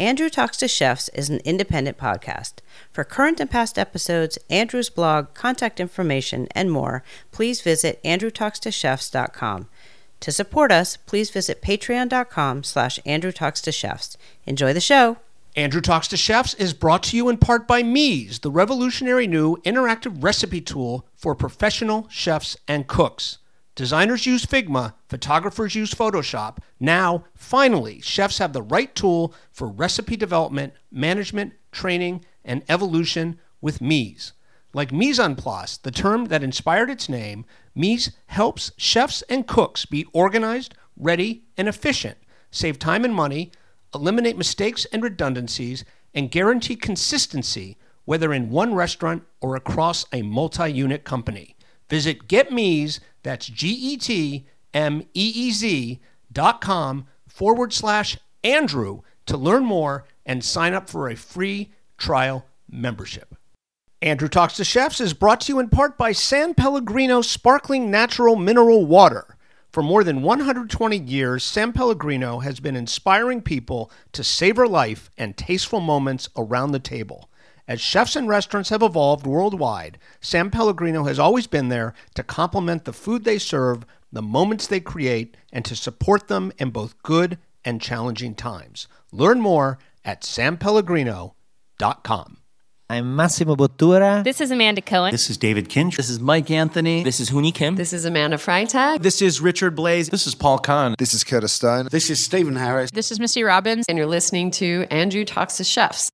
Andrew Talks to Chefs is an independent podcast. For current and past episodes, Andrew's blog, contact information, and more, please visit andrewtalkstochefs.com. To support us, please visit patreon.com slash andrewtalkstochefs. Enjoy the show! Andrew Talks to Chefs is brought to you in part by Meez, the revolutionary new interactive recipe tool for professional chefs and cooks. Designers use Figma, photographers use Photoshop. Now, finally, chefs have the right tool for recipe development, management, training, and evolution with Meez. Like mise en place, the term that inspired its name, Meez helps chefs and cooks be organized, ready, and efficient, save time and money, eliminate mistakes and redundancies, and guarantee consistency, whether in one restaurant or across a multi unit company. Visit GetMeez, that's G E T M E E Z dot com forward slash Andrew to learn more and sign up for a free trial membership. Andrew Talks to Chefs is brought to you in part by San Pellegrino Sparkling Natural Mineral Water. For more than 120 years, San Pellegrino has been inspiring people to savor life and tasteful moments around the table. As chefs and restaurants have evolved worldwide, San Pellegrino has always been there to complement the food they serve, the moments they create, and to support them in both good and challenging times. Learn more at sanpellegrino.com. I'm Massimo Bottura. This is Amanda Cohen. This is David Kinch. This is Mike Anthony. This is Hooni Kim. This is Amanda Freitag. This is Richard Blais. This is Paul Kahan. This is Curtis Stone. This is Stephen Harris. This is Missy Robbins. And you're listening to Andrew Talks to Chefs.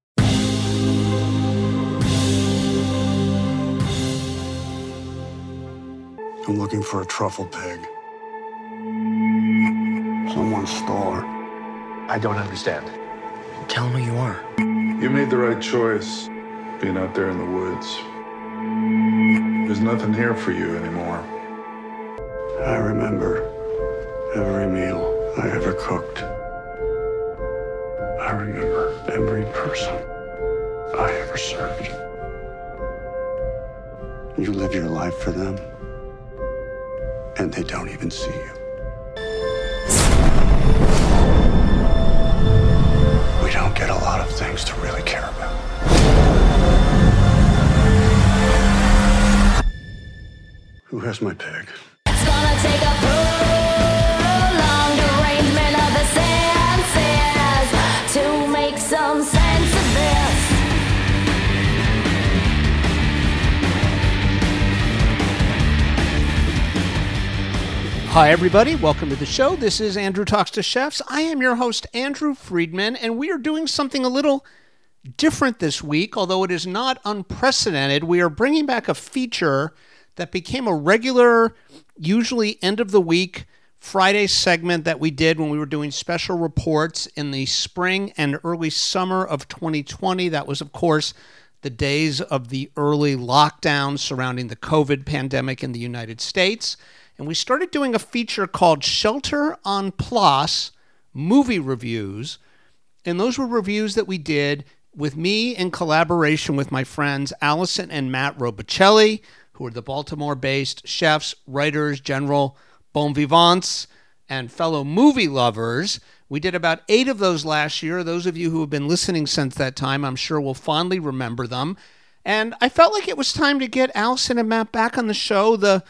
I'm looking for a truffle pig. Someone stole her. I don't understand. Tell him who you are. You made the right choice being out there in the woods. There's nothing here for you anymore. I remember every meal I ever cooked. I remember every person I ever served. You live your life for them, and they don't even see you. We don't get a lot of things to really care about. Who has my pig? Hi, everybody. Welcome to the show. This is Andrew Talks to Chefs. I am your host, Andrew Friedman, and we are doing something a little different this week, although it is not unprecedented. We are bringing back a feature that became a regular, usually end of the week Friday segment that we did when we were doing special reports in the spring and early summer of 2020. That was, of course, the days of the early lockdown surrounding the COVID pandemic in the United States. And we started doing a feature called Shelter on Plus Movie Reviews. And those were reviews that we did with me in collaboration with my friends Allison and Matt Robicelli, who are the Baltimore based chefs, writers, general bon vivants, and fellow movie lovers. We did about eight of those last year. Those of you who have been listening since that time, I'm sure will fondly remember them. And I felt like it was time to get Allison and Matt back on the show. The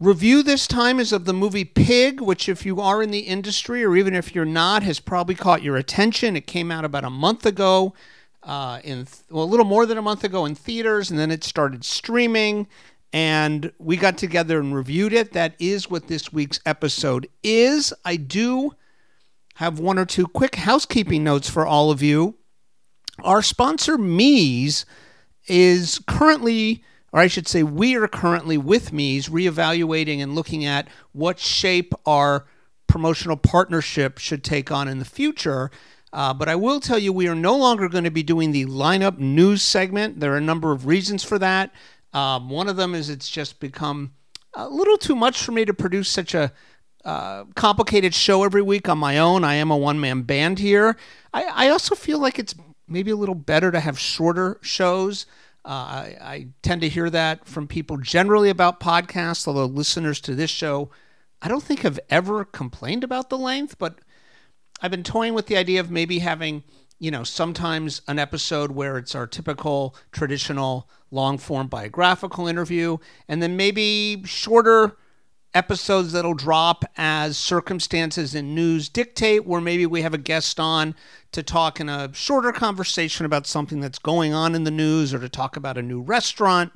review this time is of the movie Pig, which, if you are in the industry or even if you're not, has probably caught your attention. It came out about a month ago, uh, in well, a little more than a month ago in theaters, and then it started streaming. And we got together and reviewed it. That is what this week's episode is. I do have one or two quick housekeeping notes for all of you. Our sponsor, Meez, is currently or I should say, we are currently with Meez reevaluating and looking at what shape our promotional partnership should take on in the future. Uh, but I will tell you, we are no longer going to be doing the lineup news segment. There are a number of reasons for that. Um, one of them is it's just become a little too much for me to produce such a uh, complicated show every week on my own. I am a one man band here. I, I also feel like it's maybe a little better to have shorter shows. Uh, I, I, tend to hear that from people generally about podcasts, although listeners to this show, I don't think have ever complained about the length, but I've been toying with the idea of maybe having you know, sometimes an episode where it's our typical traditional long form biographical interview, and then maybe shorter episodes that'll drop as circumstances and news dictate, where maybe we have a guest on to talk in a shorter conversation about something that's going on in the news or to talk about a new restaurant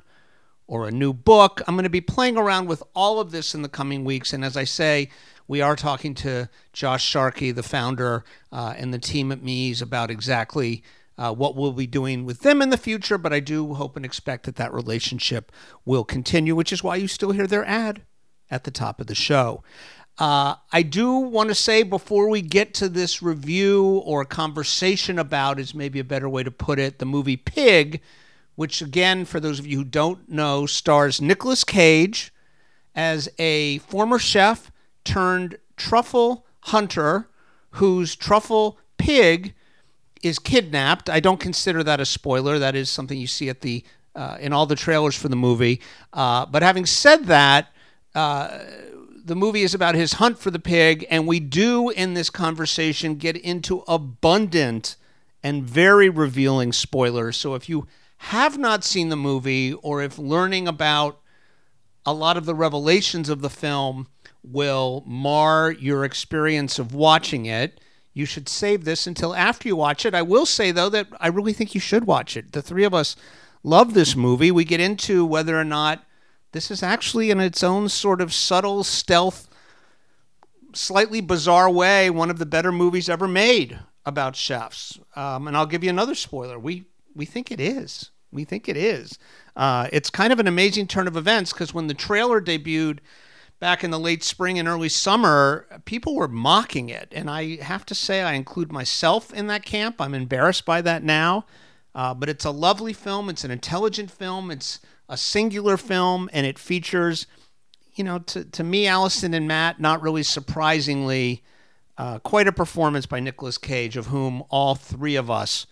or a new book. I'm going to be playing around with all of this in the coming weeks. And as I say, we are talking to Josh Sharkey, the founder, uh, and the team at Meez about exactly uh, what we'll be doing with them in the future. But I do hope and expect that that relationship will continue, which is why you still hear their ad at the top of the show. Uh, I do want to say before we get to this review or conversation about, is maybe a better way to put it, the movie Pig, which again, for those of you who don't know, stars Nicolas Cage as a former chef turned truffle hunter whose truffle pig is kidnapped. I don't consider that a spoiler. That is something you see at the uh, in all the trailers for the movie. Uh, but having said that, the movie is about his hunt for the pig, and we do in this conversation get into abundant and very revealing spoilers. So if you have not seen the movie, or if learning about a lot of the revelations of the film will mar your experience of watching it, you should save this until after you watch it. I will say, though, that I really think you should watch it. The three of us love this movie. We get into whether or not this is actually, in its own sort of subtle, stealth, slightly bizarre way, one of the better movies ever made about chefs. Um, and I'll give you another spoiler. We we think it is. We think it is. Uh, it's kind of an amazing turn of events because when the trailer debuted back in the late spring and early summer, people were mocking it. And I have to say, I include myself in that camp. I'm embarrassed by that now. Uh, but it's a lovely film. It's an intelligent film. It's a singular film, and it features, you know, to, to me, Allison and Matt, not really surprisingly, uh, quite a performance by Nicolas Cage, of whom all three of us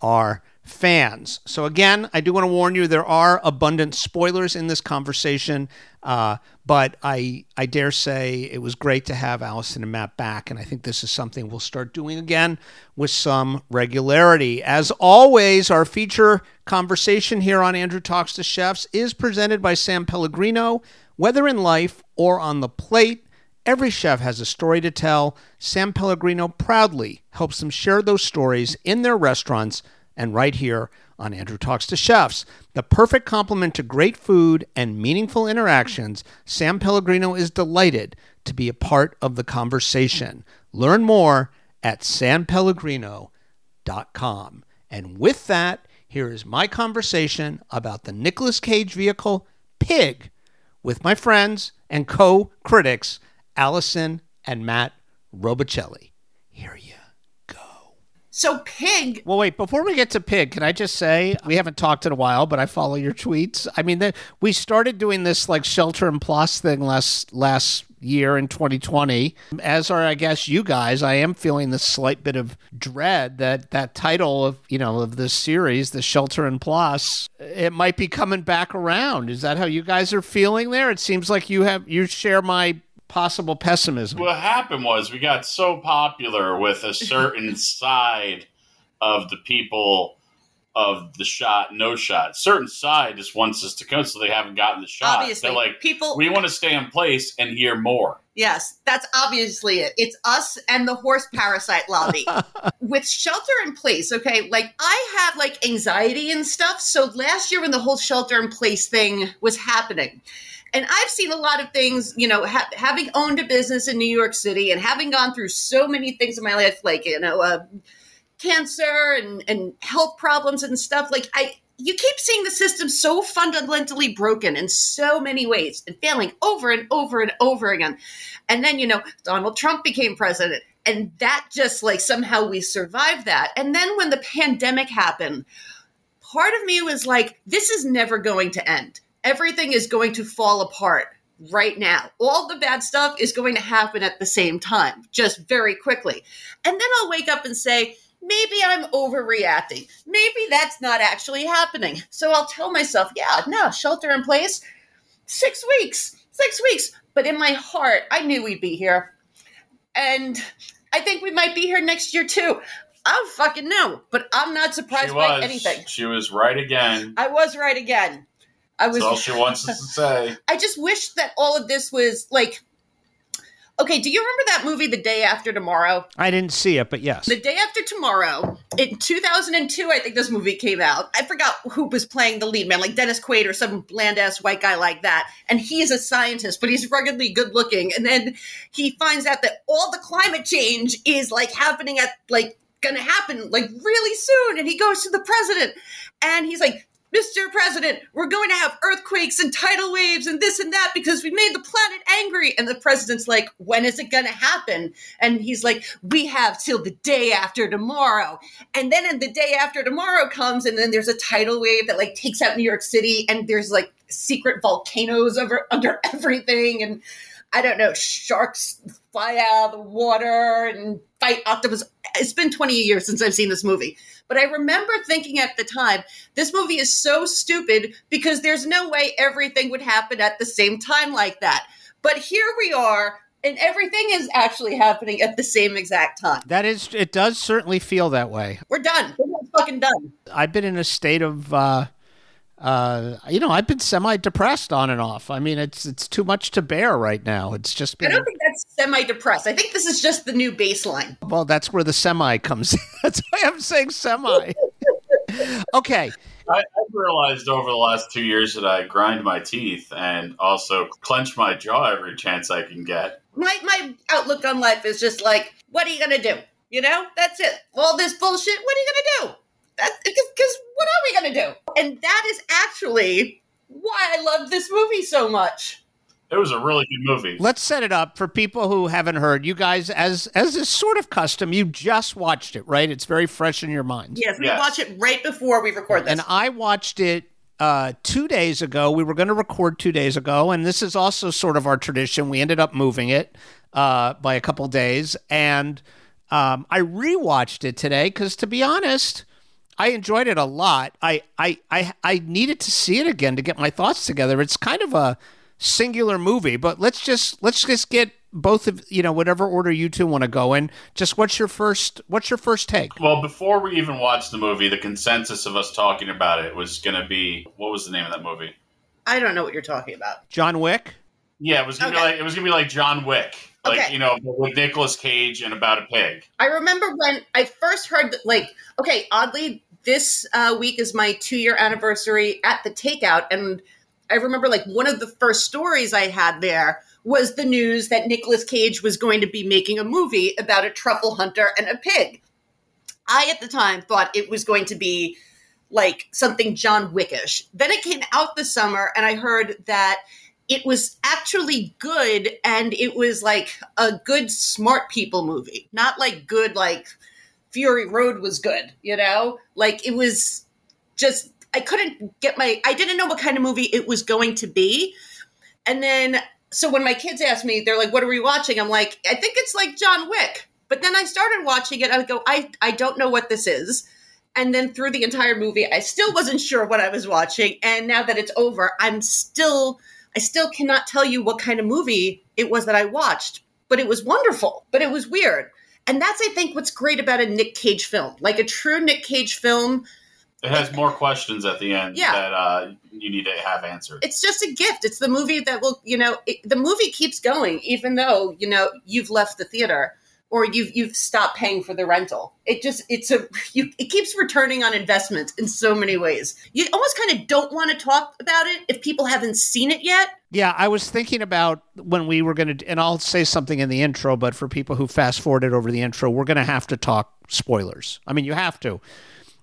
are fans. So, again, I do want to warn you there are abundant spoilers in this conversation, uh, but I, I dare say it was great to have Allison and Matt back, and I think this is something we'll start doing again with some regularity. As always, our feature conversation here on Andrew Talks to Chefs is presented by San Pellegrino. Whether in life or on the plate, Every chef has a story to tell. San Pellegrino proudly helps them share those stories in their restaurants and right here on Andrew Talks to Chefs. The perfect complement to great food and meaningful interactions, San Pellegrino is delighted to be a part of the conversation. Learn more at sanpellegrino.com. And with that, here is my conversation about the Nicolas Cage vehicle Pig with my friends and co critics, Allison and Matt Robicelli. Here you. So pig. Well, wait. Before we get to pig, can I just say we haven't talked in a while, but I follow your tweets. I mean, the, we started doing this like shelter and plus thing last last year in 2020. As are, I guess, you guys. I am feeling this slight bit of dread that that title of you know of this series, the shelter and plus, it might be coming back around. Is that how you guys are feeling there? It seems like you have you share my possible pessimism. What happened was we got so popular with a certain side of the people of the shot, no shot. Certain side just wants us to come, so they haven't gotten the shot. Obviously, They're like, people- we want to stay in place and hear more. Yes, that's obviously it. It's us and the horse parasite lobby. With shelter in place, okay, like I have like anxiety and stuff. So last year when the whole shelter in place thing was happening, and I've seen a lot of things, you know, ha- having owned a business in New York City and having gone through so many things in my life, like, you know, uh, cancer and, and health problems and stuff. Like, I, you keep seeing the system so fundamentally broken in so many ways and failing over and over and over again. And then, you know, Donald Trump became president. And that just like somehow we survived that. And then when the pandemic happened, part of me was like, this is never going to end. Everything is going to fall apart right now. All the bad stuff is going to happen at the same time, just very quickly. And then I'll wake up and say, maybe I'm overreacting. Maybe that's not actually happening. So I'll tell myself, yeah, no, shelter in place, six weeks, six weeks. But in my heart, I knew we'd be here. And I think we might be here next year too. I don't fucking know, but I'm not surprised by anything. She was right again. I was right again. I was. That's all she wants us to say. I just wish that all of this was like. Okay, do you remember that movie, The Day After Tomorrow? I didn't see it, but yes. The Day After Tomorrow, in 2002, I think this movie came out. I forgot who was playing the lead man, like Dennis Quaid or some bland ass white guy like that. And he's a scientist, but he's ruggedly good looking. And then he finds out that all the climate change is like happening at like gonna happen like really soon. And he goes to the president and he's like, Mr. President, we're going to have earthquakes and tidal waves and this and that because we made the planet angry. And the president's like, when is it going to happen? And he's like, we have till the day after tomorrow. And then in the day after tomorrow comes, and then there's a tidal wave that like takes out New York City, and there's like secret volcanoes over under everything. And I don't know, sharks fly out of the water and fight octopus. It's been 20 years since I've seen this movie. But I remember thinking at the time, this movie is so stupid because there's no way everything would happen at the same time like that. But here we are, and everything is actually happening at the same exact time. That is, it does certainly feel that way. We're done. We're fucking done. I've been in a state of, uh, uh, you know, I've been semi-depressed on and off. I mean, it's it's too much to bear right now. It's just been. I don't think that's semi depressed. I think this is just the new baseline. well. That's where the semi comes. in. That's why I'm saying semi. okay, I, I've realized over the last two years that I grind my teeth and also clench my jaw every chance I can get. My my outlook on life is just like, what are you gonna do? You know, that's it. All this bullshit. What are you gonna do? That's because what are we gonna do? And that is actually why I love this movie so much. It was a really good movie. let's set it up for people who haven't heard. You guys, as as is sort of custom, you just watched it, right? It's very fresh in your mind. Yes, we Yes. watch it right before we record this. And I watched it uh, two days ago. We were going to record two days ago, and this is also sort of our tradition. We ended up moving it uh, by a couple days, and um, I rewatched it today because, to be honest, I enjoyed it a lot. I, I I I needed to see it again to get my thoughts together. It's kind of a singular movie, but let's just let's just get both of you know whatever order you two want to go in. Just what's your first what's your first take? Well, before we even watched the movie, the consensus of us talking about it was going to be what was the name of that movie? I don't know what you're talking about. John Wick. Yeah, it was going to Okay. be like it was going to be like John Wick, like Okay. you know, with Nicolas Cage and about a pig. I remember when I first heard that, like, okay, oddly, this uh, week is my two year anniversary at the takeout. And I remember, like, one of the first stories I had there was the news that Nicolas Cage was going to be making a movie about a truffle hunter and a pig. I, at the time, thought it was going to be like something John Wickish. Then it came out this summer, and I heard that it was actually good and it was like a good smart people movie not like good like fury road was good you know? Like it was just i couldn't get my i didn't know what kind of movie it was going to be. And then so when my kids asked me they're like what are we watching? I'm like i think it's like john wick. But then i started watching it i would go i i don't know what this is. And then through the entire movie i still wasn't sure what i was watching. And now that it's over i'm still I still cannot tell you what kind of movie it was that I watched, but it was wonderful, but it was weird. And that's, I think, what's great about a Nick Cage film. Like a true Nick Cage film, It has more questions at the end Yeah. that uh, you need to have answered. it's just a gift. It's the movie that will, you know, it, the movie keeps going, even though, you know, you've left the theater or you've you've stopped paying for the rental. It just it's a you it keeps returning on investment in so many ways. You almost kind of don't want to talk about it if people haven't seen it yet. Yeah, I was thinking about when we were going to, and I'll say something in the intro, but for people who fast forwarded over the intro, we're going to have to talk spoilers. I mean, you have to.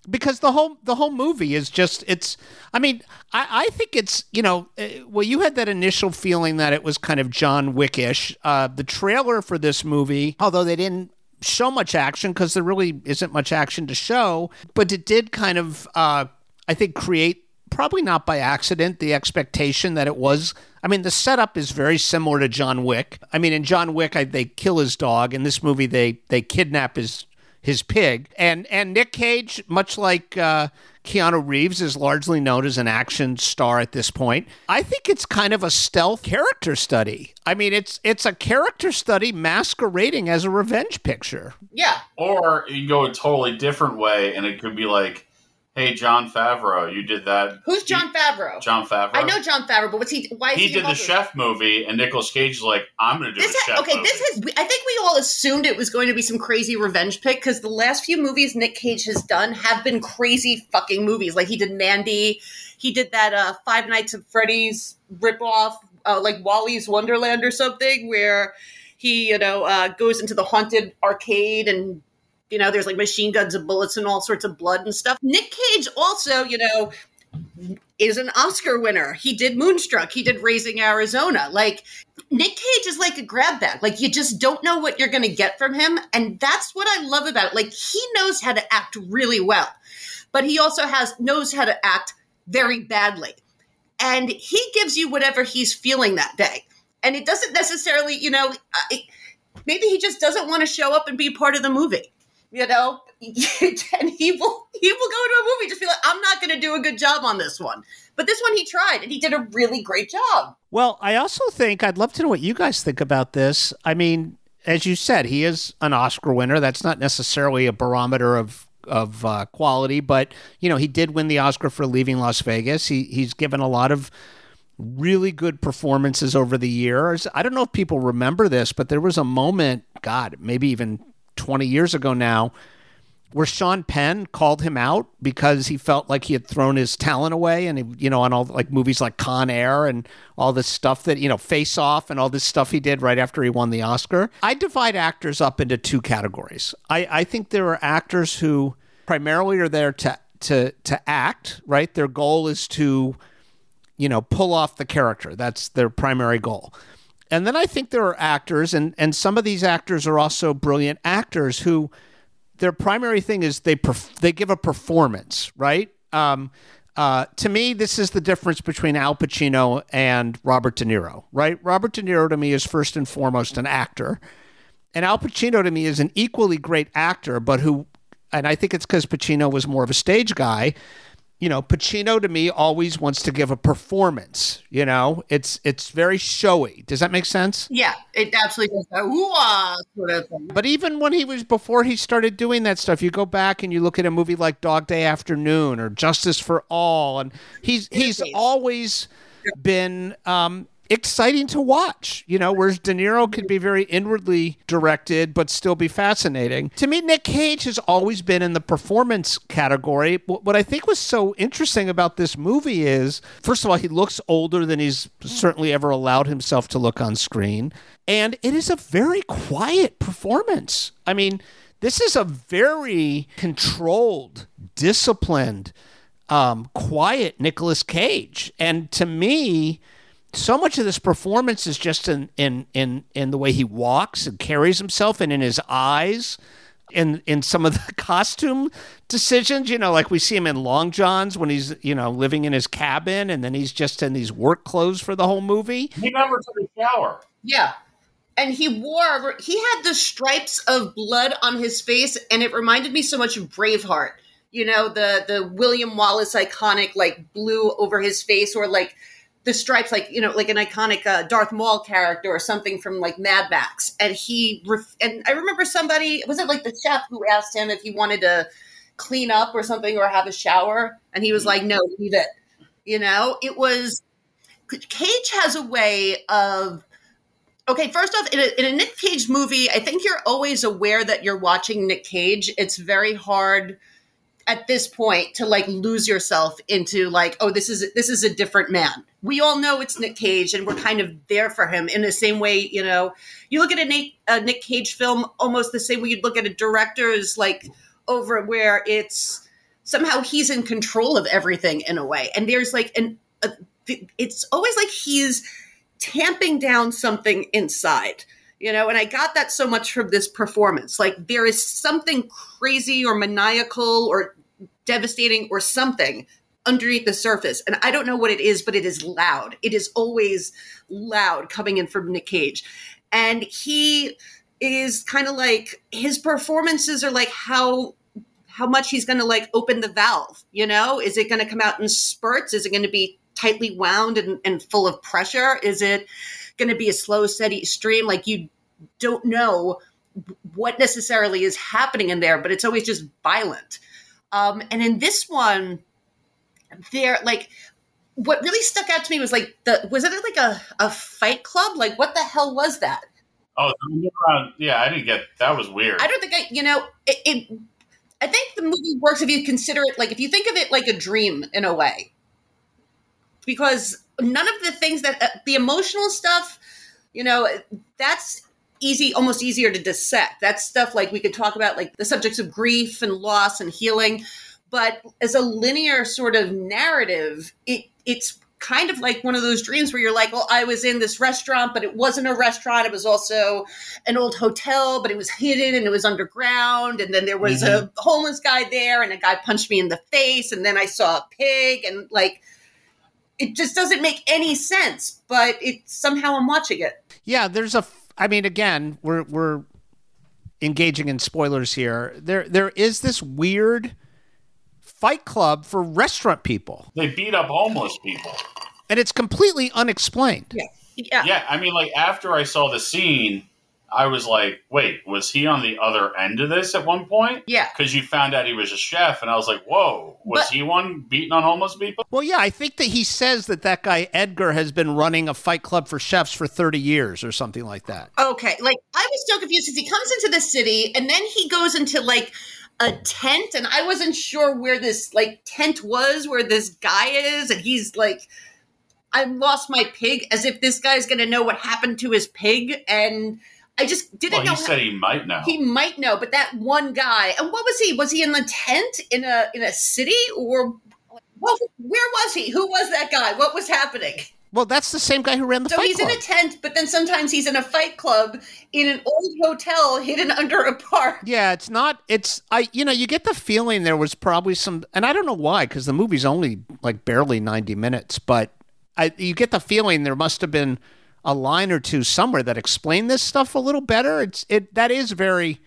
Because the whole the whole movie is just it's I mean I, I think it's you know uh, well you had that initial feeling that it was kind of John Wickish. Uh, the trailer for this movie although they didn't show much action because there really isn't much action to show but it did kind of uh, I think create probably not by accident the expectation that it was i mean the setup is very similar to john wick. I mean in john wick I, they kill his dog. In this movie they they kidnap his his pig. And and Nick Cage, much like uh, Keanu Reeves, is largely known as an action star at this point. I think it's kind of a stealth character study. I mean, it's it's a character study masquerading as a revenge picture. Yeah. Or you can go a totally different way, and it could be like, "Hey, Jon Favreau, you did that." Who's Jon Favreau? Jon Favreau. I know Jon Favreau, but what's he? Why is He he, did the chef movie, and Nicolas Cage is like, "I'm going to do This a ha- chef okay, movie." this has. I think we all assumed it was going to be some crazy revenge pick because the last few movies Nick Cage has done have been crazy fucking movies. Like he did Mandy, he did that uh, Five Nights at Freddy's ripoff, uh, like Wally's Wonderland or something, where he you know uh, goes into the haunted arcade and you know there's like machine guns and bullets and all sorts of blood and stuff. Nick Cage also, you know, is an Oscar winner. He did Moonstruck. He did Raising Arizona. Like Nick Cage is like a grab bag. Like you just don't know what you're going to get from him, and that's what I love about it. Like he knows how to act really well, but he also has knows how to act very badly, and he gives you whatever he's feeling that day. And it doesn't necessarily, you know, uh, it, maybe he just doesn't want to show up and be part of the movie. You know, and he will he will go to a movie just be like, I'm not going to do a good job on this one. But this one he tried, and he did a really great job. Well, I also think I'd love to know what you guys think about this. I mean, as you said, he is an Oscar winner. That's not necessarily a barometer of of uh, quality, but you know, he did win the Oscar for Leaving Las Vegas. He he's given a lot of really good performances over the years. I don't know if people remember this, but there was a moment, God, maybe even 20 years ago now, where Sean Penn called him out because he felt like he had thrown his talent away and he, you know on all like movies like Con Air and all this stuff that you know Face Off and all this stuff he did right after he won the Oscar. I divide actors up into two categories. I, I think there are actors who primarily are there to to to act, right? Their goal is to you know pull off the character. That's their primary goal. And then I think there are actors and and some of these actors are also brilliant actors who their primary thing is they perf- they give a performance, right? Um, uh, to me, this is the difference between Al Pacino and Robert De Niro, right? Robert De Niro to me is first and foremost an actor, and Al Pacino to me is an equally great actor, but who, and I think it's because Pacino was more of a stage guy. You know, Pacino to me always wants to give a performance. You know, it's it's very showy. Does that make sense? Yeah, it absolutely does. A ooh-ah sort of thing. But even when he was before he started doing that stuff, you go back and you look at a movie like Dog Day Afternoon or Justice for All, and he's he's always been um, exciting to watch. You know, whereas De Niro could be very inwardly directed but still be fascinating. To me, Nick Cage has always been in the performance category. What I think was so interesting about this movie is, first of all, he looks older than he's certainly ever allowed himself to look on screen. And it is a very quiet performance. I mean, this is a very controlled, disciplined, um, quiet Nicolas Cage. And to me, so much of this performance is just in, in in in the way he walks and carries himself and in his eyes in in some of the costume decisions you know like we see him in long johns when he's you know living in his cabin and then he's just in these work clothes for the whole movie He never took a shower. Yeah. And he wore, he had the stripes of blood on his face, and it reminded me so much of Braveheart. You know, the the William Wallace iconic, like blue over his face, or like the stripes, like, you know, like an iconic uh, Darth Maul character or something from like Mad Max. And he, ref- and I remember somebody, was it like the chef who asked him if he wanted to clean up or something or have a shower? And he was like, no, leave it. You know, it was, Cage has a way of okay first off in a, in a nick cage movie i think you're always aware that you're watching nick cage it's very hard at this point to like lose yourself into like oh this is this is a different man. We all know it's nick cage and we're kind of there for him in the same way you know. You look at a nick, a nick cage film almost the same way you'd look at a director's like over where it's somehow he's in control of everything in a way. And there's like an a, it's always like he's tamping down something inside you know and i got that so much from this performance. Like there is something crazy or maniacal or devastating or something underneath the surface. And i don't know what it is but it is loud. It is always loud coming in from nick cage. And he is kind of like his performances are like how how much he's going to like open the valve you know? Is it going to come out in spurts? Is it going to be tightly wound and, and full of pressure? Is it going to be a slow steady stream like you don't know what necessarily is happening in there but it's always just violent um, and in this one there like what really stuck out to me was like the was it like a, a fight club like what the hell was that Oh, yeah, I didn't get that. Was weird. I don't think I, you know, it, it. I think the movie works if you consider it like if you think of it like a dream in a way, because none of the things that uh, the emotional stuff, you know, that's easy, almost easier to dissect. That's stuff like we could talk about, like the subjects of grief and loss and healing. But as a linear sort of narrative, it it's kind of like one of those dreams where you're like, well, I was in this restaurant, but it wasn't a restaurant. It was also an old hotel, but it was hidden and it was underground. And then there was a homeless guy there, and a guy punched me in the face. And then I saw a pig, and like, it just doesn't make any sense. But it somehow I'm watching it. Yeah, there's a. f- I mean, again, we're we're engaging in spoilers here. There there is this weird fight club for restaurant people, They beat up homeless people. and it's completely unexplained. Yeah, yeah. Yeah, I mean, like after I saw the scene, I was like, "Wait, was he on the other end of this at one point?" Yeah. because you found out he was a chef, and I was like, "Whoa, was But- he one beating on homeless people?" Well, yeah, I think that he says that that guy Edgar has been running a fight club for chefs for 30 years or something like that. Okay, like I was so confused because he comes into the city and then he goes into like a tent, and I wasn't sure where this like tent was, where this guy is, and he's like, I lost my pig, as if this guy's gonna know what happened to his pig, and I just didn't Well, know. he said he might know. he might know, but that one guy, and what was he? Was he in the tent in a in a city or? Well, where was he? Who was that guy? What was happening? Well, that's the same guy who ran the So fight he's club. in a tent, but then sometimes he's in a fight club in an old hotel hidden under a park. Yeah, it's not. It's I. You know, you get the feeling there was probably some, and I don't know why, because the movie's only like barely ninety minutes, but I you get the feeling there must have been a line or two somewhere that explain this stuff a little better. It's it that is very.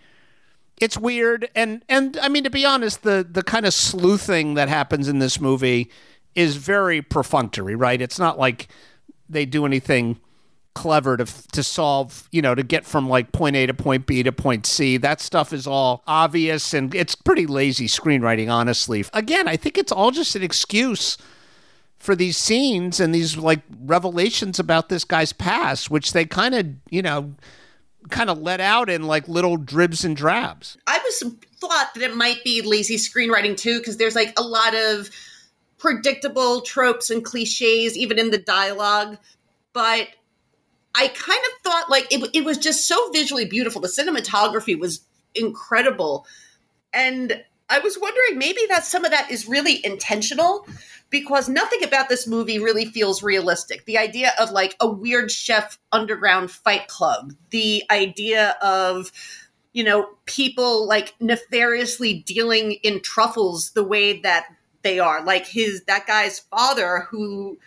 It's weird, and and I mean to be honest, the the kind of sleuthing that happens in this movie is very perfunctory, right? It's not like they do anything clever to to solve, you know, to get from like point A to point B to point C. That stuff is all obvious and it's pretty lazy screenwriting, honestly. Again, I think it's all just an excuse for these scenes and these like revelations about this guy's past, which they kind of, you know, kind of let out in like little dribs and drabs. I was thought that it might be lazy screenwriting too, because there's like a lot of predictable tropes and cliches, even in the dialogue. But I kind of thought like it, it was just so visually beautiful. The cinematography was incredible. And I was wondering maybe that some of that is really intentional because nothing about this movie really feels realistic. The idea of like a weird chef underground fight club, the idea of you know people like nefariously dealing in truffles the way that they are, like his that guy's father who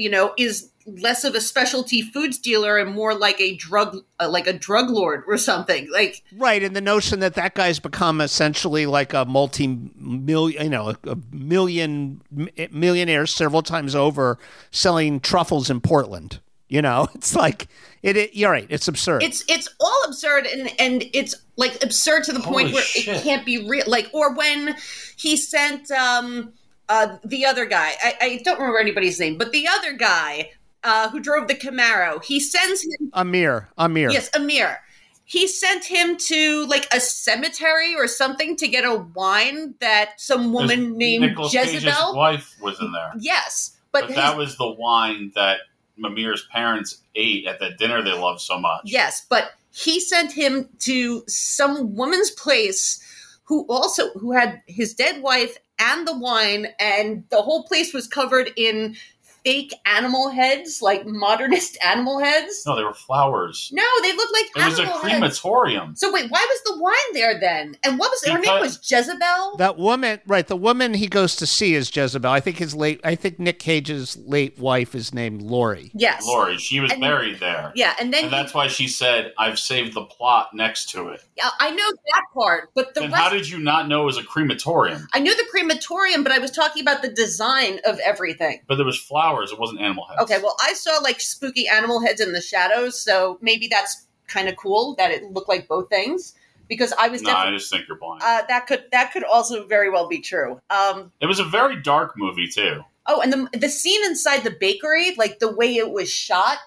you know is less of a specialty foods dealer and more like a drug uh, like a drug lord or something like Right, and the notion that that guy's become essentially like a multi-million, you know, a, a million millionaire several times over, selling truffles in Portland. You know, it's like it. it you're right. It's absurd. it's it's all absurd and and it's like absurd to the point where shit. it can't be real like or when he sent um uh the other guy I, I don't remember anybody's name but the other guy uh who drove the camaro he sends him Amir. Amir. yes amir he sent him to like a cemetery or something to get a wine that some woman named Nicolas Cage's wife was in there, yes but, but his- that was the wine that Mamir's parents ate at that dinner they loved so much. Yes, but he sent him to some woman's place who also who had his dead wife and the wine and the whole place was covered in fake animal heads, like modernist animal heads. No, they were flowers. No, they looked like It was a animal heads. crematorium. So wait, why was the wine there then? And what was her name? Was Jezebel? That woman, right? The woman he goes to see is Jezebel. I think his late. I think Nick Cage's late wife is named Lori. yes. Lori, she was And- buried there. Yeah, and then And that's why she said, I've saved the plot next to it. Yeah, I know that part, but the then rest. how did you not know it was a crematorium? I knew the crematorium, but I was talking about the design of everything. But there was flowers, it wasn't animal heads. Okay, well, I saw like spooky animal heads in the shadows, so maybe that's kind of cool that it looked like both things. Because I was No, I just think you're blind. uh, that could that could also very well be true. Um, it was a very dark movie, too. oh, and the the scene inside the bakery, like the way it was shot,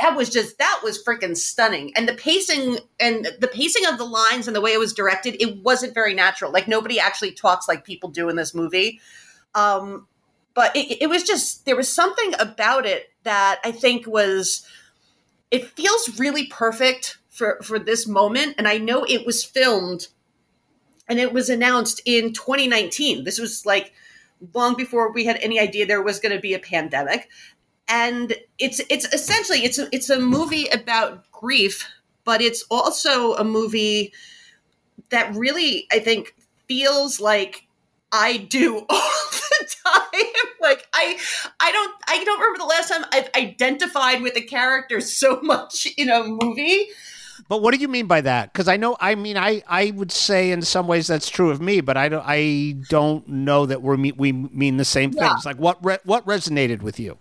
that was just that was freaking stunning. And the pacing and the pacing of the lines and the way it was directed, it wasn't very natural. Like nobody actually talks like people do in this movie. Um, but it, it was just there was something about it that I think was it feels really perfect for for this moment. And I know it was filmed and it was announced in 2019. This was like long before we had any idea there was going to be a pandemic. And it's it's essentially it's a, it's a movie about grief, but it's also a movie that really I think feels like I do all the time. Like I I don't I don't remember the last time I've identified with a character so much in a movie. But what do you mean by that? Because I know, I mean, I, I would say in some ways that's true of me, but I don't, I don't know that we're we mean the same Yeah. things. Like what re- what resonated with you?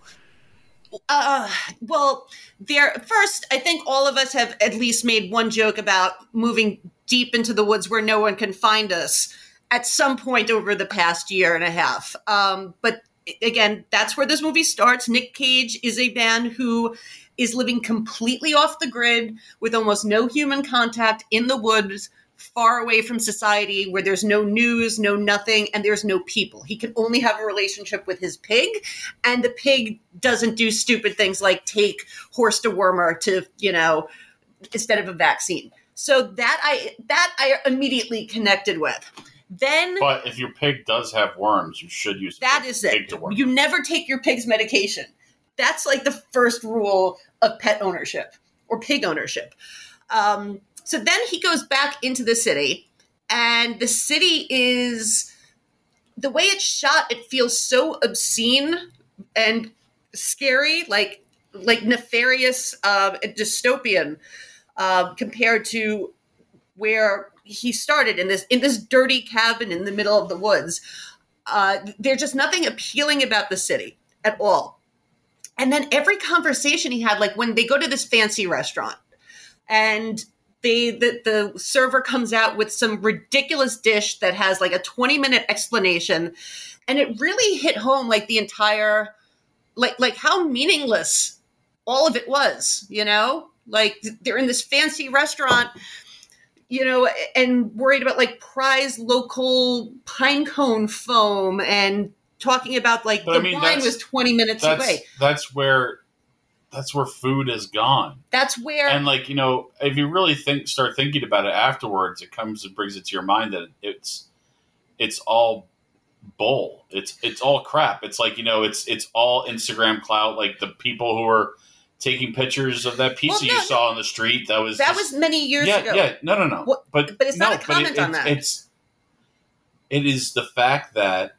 Uh, well, there first, I think all of us have at least made one joke about moving deep into the woods where no one can find us at some point over the past year and a half. Um, but again, that's where this movie starts. Nick Cage is a man who is living completely off the grid with almost no human contact in the woods far away from society where there's no news, no nothing, and there's no people. He can only have a relationship with his pig, and the pig doesn't do stupid things like take horse dewormer to, you know, instead of a vaccine. So that I that I immediately connected with. Then But if your pig does have worms, you should use that is pig it. to worm. You never take your pig's medication. That's like the first rule of pet ownership or pig ownership. Um, so then he goes back into the city, and the city is the way it's shot. It feels so obscene and scary, like like nefarious, uh, and dystopian, uh, compared to where he started in this in this dirty cabin in the middle of the woods. Uh, there's just nothing appealing about the city at all. And then every conversation he had, like when they go to this fancy restaurant, and they the, the server comes out with some ridiculous dish that has like a 20 minute explanation, and it really hit home like the entire like like how meaningless all of it was, you know? Like they're in this fancy restaurant you know, and worried about like prize local pine cone foam and talking about like But the I mean, wine was 20 minutes that's away. that's where that's where food is gone. That's where And like you know, if you really think start thinking about it afterwards, it comes and brings it to your mind that it's it's all bull. It's it's all crap. It's like you know, it's it's all Instagram clout. Like the people who are taking pictures of that pizza Well, no, you saw on the street. That was that just- was many years yeah, ago. Yeah, no, no, no. What- but but it's not no, a comment but on that. It's it is the fact that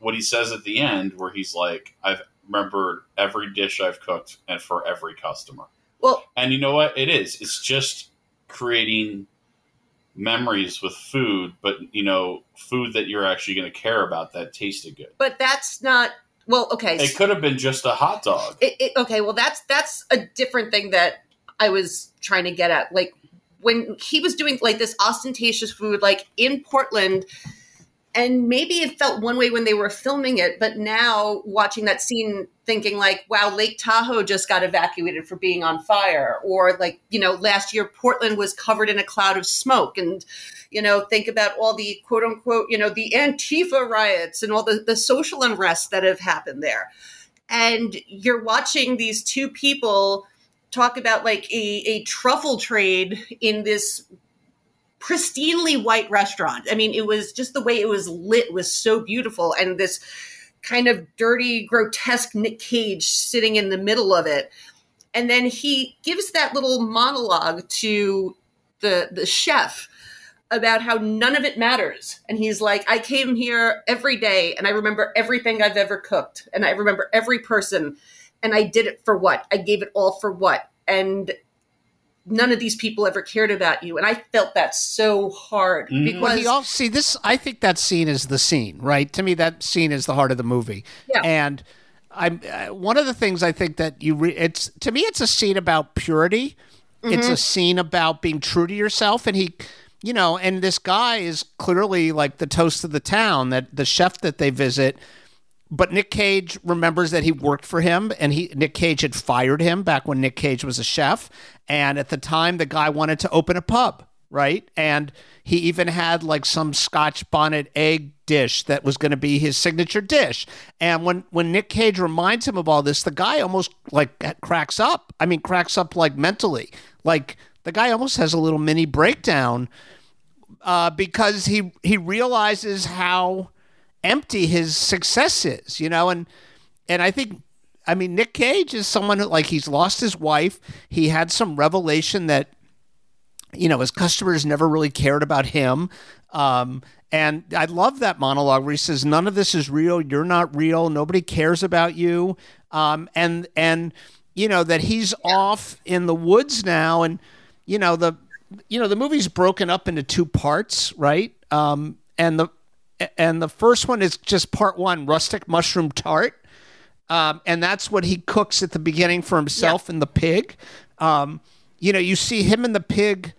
what he says at the end, where he's like, "I've remembered every dish I've cooked and for every customer." Well, And you know what? It is. It's just creating memories with food, but you know, food that you're actually going to care about that tasted good. but that's not well. Okay, It could have been just a hot dog. it, it, okay well that's that's a different thing that i was trying to get at like when he was doing like this ostentatious food like in portland and maybe it felt one way when they were filming it but now watching that scene thinking like wow lake tahoe just got evacuated for being on fire or like you know last year portland was covered in a cloud of smoke and you know think about all the quote unquote you know the antifa riots and all the, the social unrest that have happened there. And you're watching these two people talk about like a, a truffle trade in this pristinely white restaurant. I mean, it was just the way it was lit was so beautiful, and this kind of dirty, grotesque Nick Cage sitting in the middle of it. And then he gives that little monologue to the the chef about how none of it matters. And he's like, I came here every day and I remember everything I've ever cooked and I remember every person and I did it for what? I gave it all for what? And none of these people ever cared about you. And I felt that so hard Well, because he all see this. I think that scene is the scene, right? To me, that scene is the heart of the movie. Yeah. And I'm uh, one of the things I think that you. Re- it's to me, it's a scene about purity. It's a scene about being true to yourself, and he, you know, and this guy is clearly like the toast of the town. That the chef that they visit. But Nick Cage remembers that he worked for him, and he Nick Cage had fired him back when Nick Cage was a chef. And at the time, the guy wanted to open a pub, right? And he even had like some Scotch bonnet egg dish that was going to be his signature dish. And when when Nick Cage reminds him of all this, the guy almost like cracks up. I mean, cracks up like mentally. Like the guy almost has a little mini breakdown uh, because he he realizes how empty his success is, you know, and and I think I mean Nick Cage is someone who like he's lost his wife. He had some revelation that you know his customers never really cared about him. Um, and I love that monologue where he says, "None of this is real. You're not real. Nobody cares about you." Um, and and you know that he's off in the woods now, and you know the you know the movie's broken up into two parts, right? Um, and the and the first one is just part one, rustic mushroom tart. Um, and that's what he cooks at the beginning for himself and the pig. Um, you know, you see him and the pig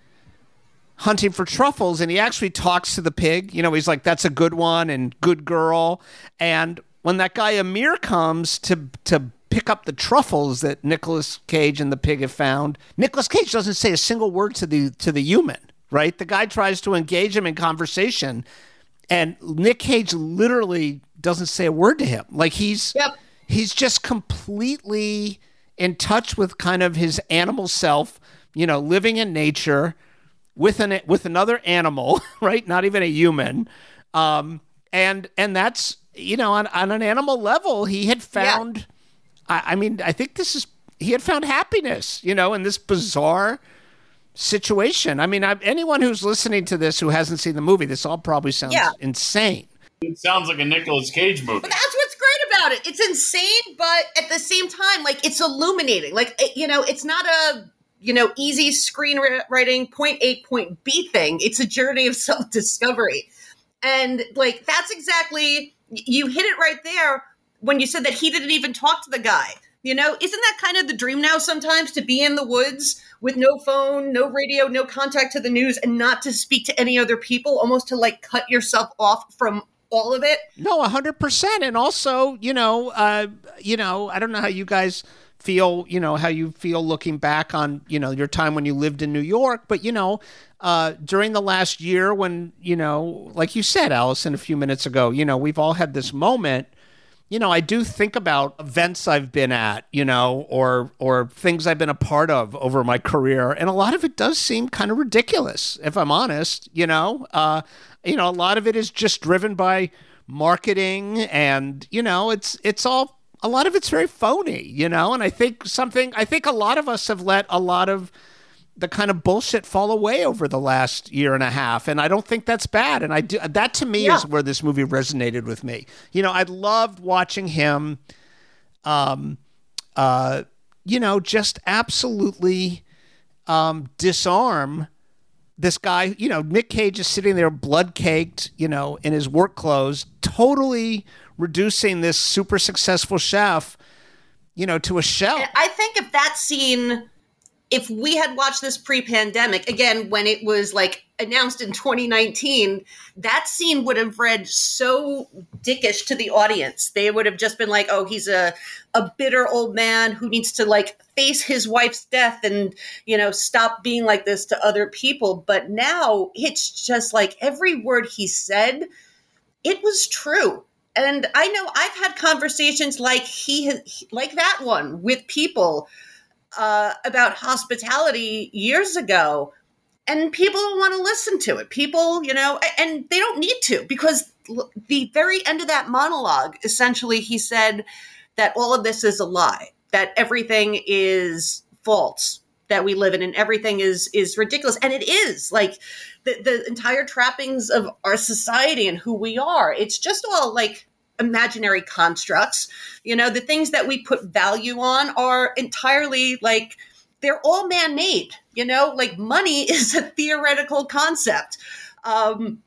hunting for truffles, and he actually talks to the pig. You know, he's like, "That's a good one," and "Good girl." And when that guy Amir comes to to pick up the truffles that Nicolas Cage and the pig have found, Nicolas Cage doesn't say a single word to the to the human. Right? The guy tries to engage him in conversation, and Nick Cage literally doesn't say a word to him. Like he's Yep. He's just completely in touch with kind of his animal self, you know, living in nature with an with another animal, right? Not even a human. Um, and and that's you know on, on an animal level, he had found. I, I mean, I think this is he had found happiness, you know, in this bizarre situation. I mean, I, anyone who's listening to this who hasn't seen the movie, this all probably sounds Yeah. insane. It sounds like a Nicolas Cage movie. But that's what's great about it. It's insane, but at the same time, like it's illuminating. Like it, you know, it's not a you know easy screenwriting point A point B thing. It's a journey of self discovery, and like that's exactly you hit it right there when you said that he didn't even talk to the guy. You know, isn't that kind of the dream now sometimes to be in the woods with no phone, no radio, no contact to the news, and not to speak to any other people, almost to like cut yourself off from all of it? No, hundred percent. And also, you know, uh, you know, I don't know how you guys feel, you know, how you feel looking back on, you know, your time when you lived in New York, but you know, uh, during the last year when, you know, like you said, Allison, a few minutes ago, you know, we've all had this moment. You know, I do think about events I've been at, you know, or or things I've been a part of over my career, and a lot of it does seem kind of ridiculous, if I'm honest. You know, uh, you know, a lot of it is just driven by marketing, and you know, it's it's all a lot of it's very phony, you know. And I think something, I think a lot of us have let a lot of the kind of bullshit fall away over the last year and a half and i don't think that's bad and i do that to me Yeah. is where this movie resonated with me you know i loved watching him um uh you know just absolutely um disarm this guy you know nick cage is sitting there blood caked you know in his work clothes totally reducing this super successful chef you know to a shell And I think if that scene, if we had watched this pre-pandemic, again when it was like announced in 2019, that scene would have read so dickish to the audience. They would have just been like, "Oh, he's a a bitter old man who needs to like face his wife's death and you know stop being like this to other people." But now it's just like every word he said, it was true and I know I've had conversations like he has, like that one with people uh, about hospitality years ago, and people don't want to listen to it. People, you know, and they don't need to because the very end of that monologue, essentially, he said that all of this is a lie, that everything is false that we live in and everything is is ridiculous and it is like the, the entire trappings of our society and who we are it's just all like imaginary constructs. You know the things that we put value on are entirely like they're all man-made you know? Like money is a theoretical concept. Um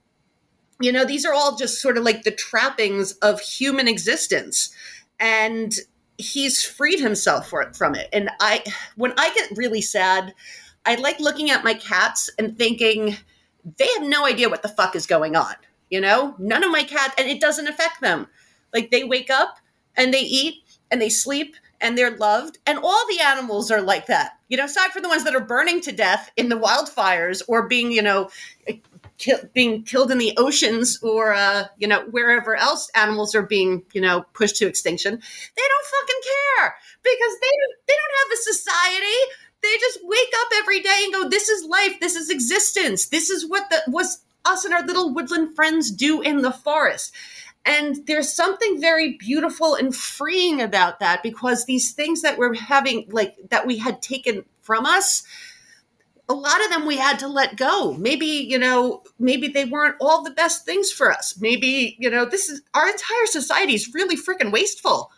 you know these are all just sort of like the trappings of human existence and he's freed himself for, from it. And i when i get really sad i like looking at my cats and thinking they have no idea what the fuck is going on you know? None of my cats and it doesn't affect them like they wake up and they eat and they sleep and they're loved and all the animals are like that. You know aside from the ones that are burning to death in the wildfires or being you know being killed in the oceans or uh, you know wherever else animals are being you know pushed to extinction they don't fucking care because they they don't have a society. They just wake up every day and go this is life. This is existence. This is what the was us and our little woodland friends do in the forest and there's something very beautiful and freeing about that because these things that we're having like that we had taken from us a lot of them we had to let go. Maybe, you know, maybe they weren't all the best things for us. Maybe, you know, this is our entire society is really freaking wasteful.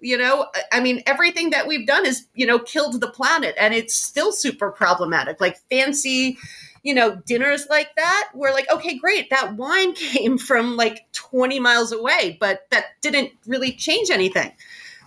You know, I mean, everything that we've done is, you know, killed the planet and it's still super problematic. Like fancy, you know, dinners like that, we're like, okay, great, that wine came from like 20 miles away, but that didn't really change anything,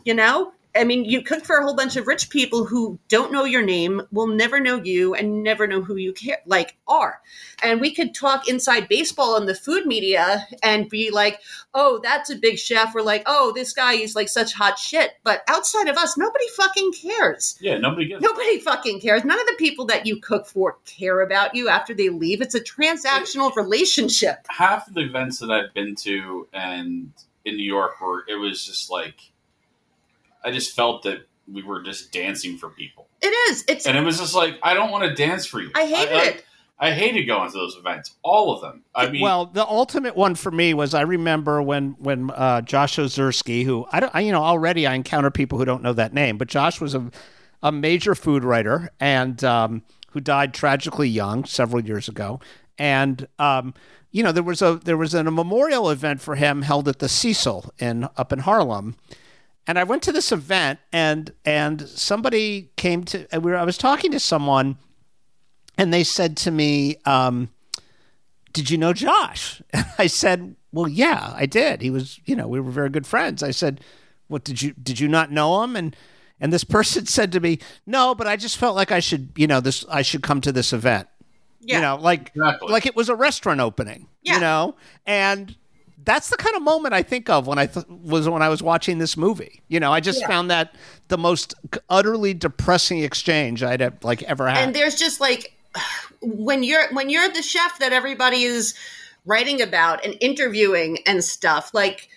you know? I mean, you cook for a whole bunch of rich people who don't know your name, will never know you, and never know who you care like are. And we could talk inside baseball in the food media and be like, "Oh, that's a big chef." We're like, "Oh, this guy is like such hot shit." But outside of us, nobody fucking cares. Yeah, nobody gives. Nobody fucking cares. None of the people that you cook for care about you after they leave. It's a transactional relationship. Half of the events that I've been to and in New York where it was just like I just felt that we were just dancing for people. It is. It's And it was just like, I don't want to dance for you. I hated I, it. I hated going to those events, all of them. I mean, well, the ultimate one for me was I remember when when uh, Josh Ozersky, who I don't, I, you know, already I encounter people who don't know that name, but Josh was a a major food writer and um, who died tragically young several years ago, and um, you know there was a there was a memorial event for him held at the Cecil in up in Harlem. And I went to this event, and and somebody came to. and We were, I was talking to someone, and they said to me, um, "Did you know Josh?" And I said, "Well, yeah, I did. He was, you know, we were very good friends." I said, "What did you did you not know him?" And and this person said to me, "No, but I just felt like I should, you know, this I should come to this event." Yeah. You know, like Exactly. like it was a restaurant opening. Yeah. You know, and that's the kind of moment I think of when I th- was when I was watching this movie. You know, I just Yeah. found that the most utterly depressing exchange I'd have, like ever had. and there's just like when you're when you're the chef that everybody is writing about and interviewing and stuff like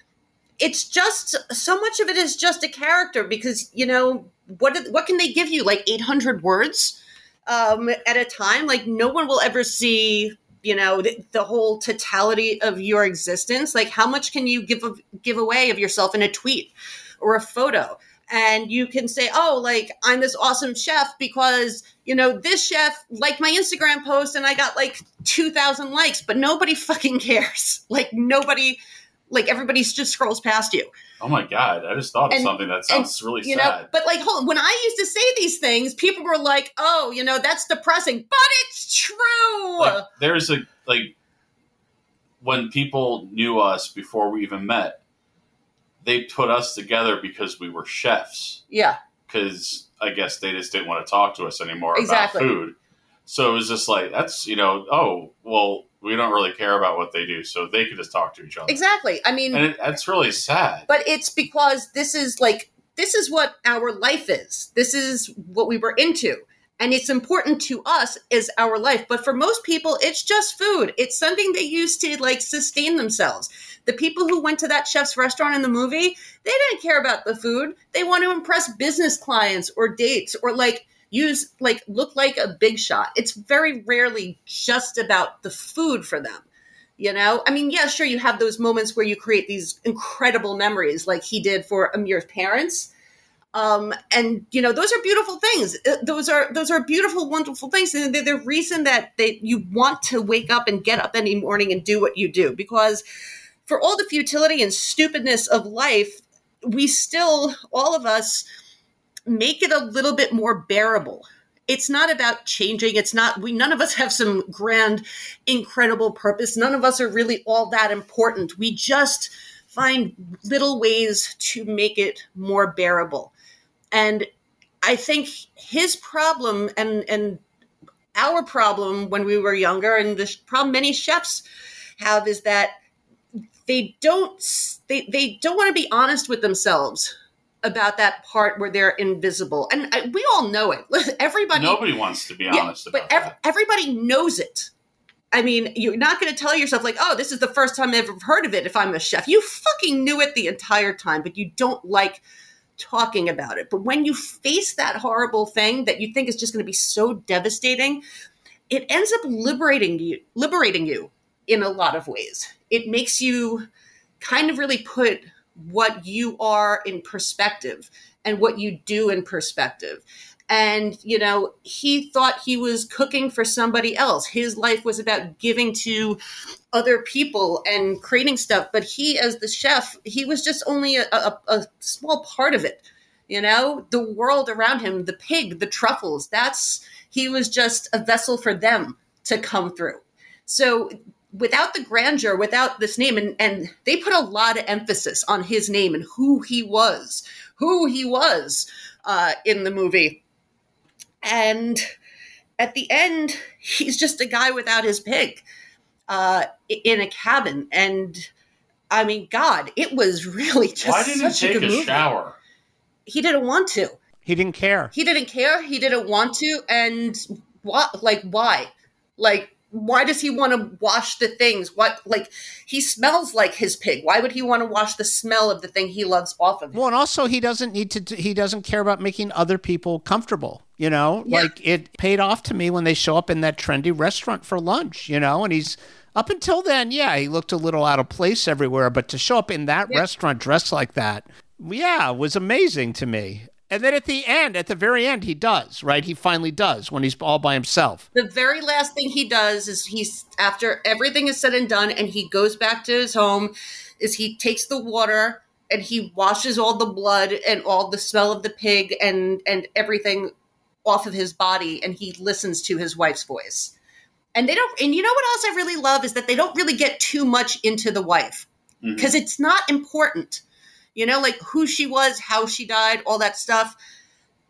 it's just so much of it is just a character because you know what what can they give you like 800 words um, at a time like no one will ever see you know the, the whole totality of your existence like how much can you give give away of yourself in a tweet or a photo? And you can say oh like i'm this awesome chef because you know this chef liked my instagram post and i got like 2000 likes but nobody fucking cares. Like nobody like everybody just scrolls past you oh my god, I just thought of something that sounds really you sad. know but like hold on, when i used to say these things people were like oh you know that's depressing but it's true like, there's a like when people knew us before we even met, they put us together because we were chefs. yeah Because I guess they just didn't want to talk to us anymore Exactly. about food. So it was just like that's you know oh well we don't really care about what they do so they could just talk to each other. exactly. I mean And it, that's really sad. but it's because this is like this is what our life is. This is what we were into. And it's important to us as our life. But for most people it's just food. It's something they use to like sustain themselves. The people who went to that chef's restaurant in the movie they didn't care about the food. They want to impress business clients or dates or like use like look like a big shot it's very rarely just about the food for them You know, I mean, yeah, sure, you have those moments where you create these incredible memories, like he did for Amir's parents. Um, and you know, those are beautiful things. Uh, Those are those are beautiful, wonderful things, and they're the reason that they you want to wake up and get up any morning and do what you do. Because for all the futility and stupidness of life, we still, all of us, make it a little bit more bearable. It's not about changing. It's not we none of us have some grand incredible purpose. None of us are really all that important. We just find little ways to make it more bearable. And i think his problem and and our problem when we were younger and the problem many chefs have is that they don't they, they don't want to be honest with themselves about that part where they're invisible and I, we all know it everybody Nobody wants to be Yeah, honest about but ev- everybody knows it. I mean, you're not going to tell yourself like, "Oh, this is the first time I've ever heard of it." If I'm a chef, you fucking knew it the entire time, but you don't like talking about it. But when you face that horrible thing that you think is just going to be so devastating, it ends up liberating you, liberating you in a lot of ways. It makes you kind of really put what you are in perspective and what you do in perspective. And, you know, he thought he was cooking for somebody else. His life was about giving to other people and creating stuff. But he, as the chef, he was just only a, a, a small part of it. You know, the world around him, the pig, the truffles, that's, he was just a vessel for them to come through. So without the grandeur, without this name, and, and they put a lot of emphasis on his name and who he was, who he was uh, in the movie. And at the end, he's just a guy without his pig uh, in a cabin. And I mean, God, it was really just Why didn't he such a take good a movie. shower? He didn't want to. He didn't care. He didn't care. He didn't want to. And what? Like, why? Like, why does he want to wash the things? What? Like, he smells like his pig. Why would he want to wash the smell of the thing he loves off of him? Well, and also he doesn't need to. He doesn't care about making other people comfortable. You know, Yeah. like it paid off to me when they show up in that trendy restaurant for lunch. You know, and he's up until then, yeah, he looked a little out of place everywhere. But to show up in that restaurant dressed like that, yeah, was amazing to me. And then at the end, at the very end, he does right. He finally does when he's all by himself. the very last thing he does is he's after everything is said and done and he goes back to his home is he takes the water and he washes all the blood and all the smell of the pig and and everything off of his body and he listens to his wife's voice and they don't and you know what else i really love is that they don't really get too much into the wife mm-hmm. because it's not important you know like who she was how she died all that stuff.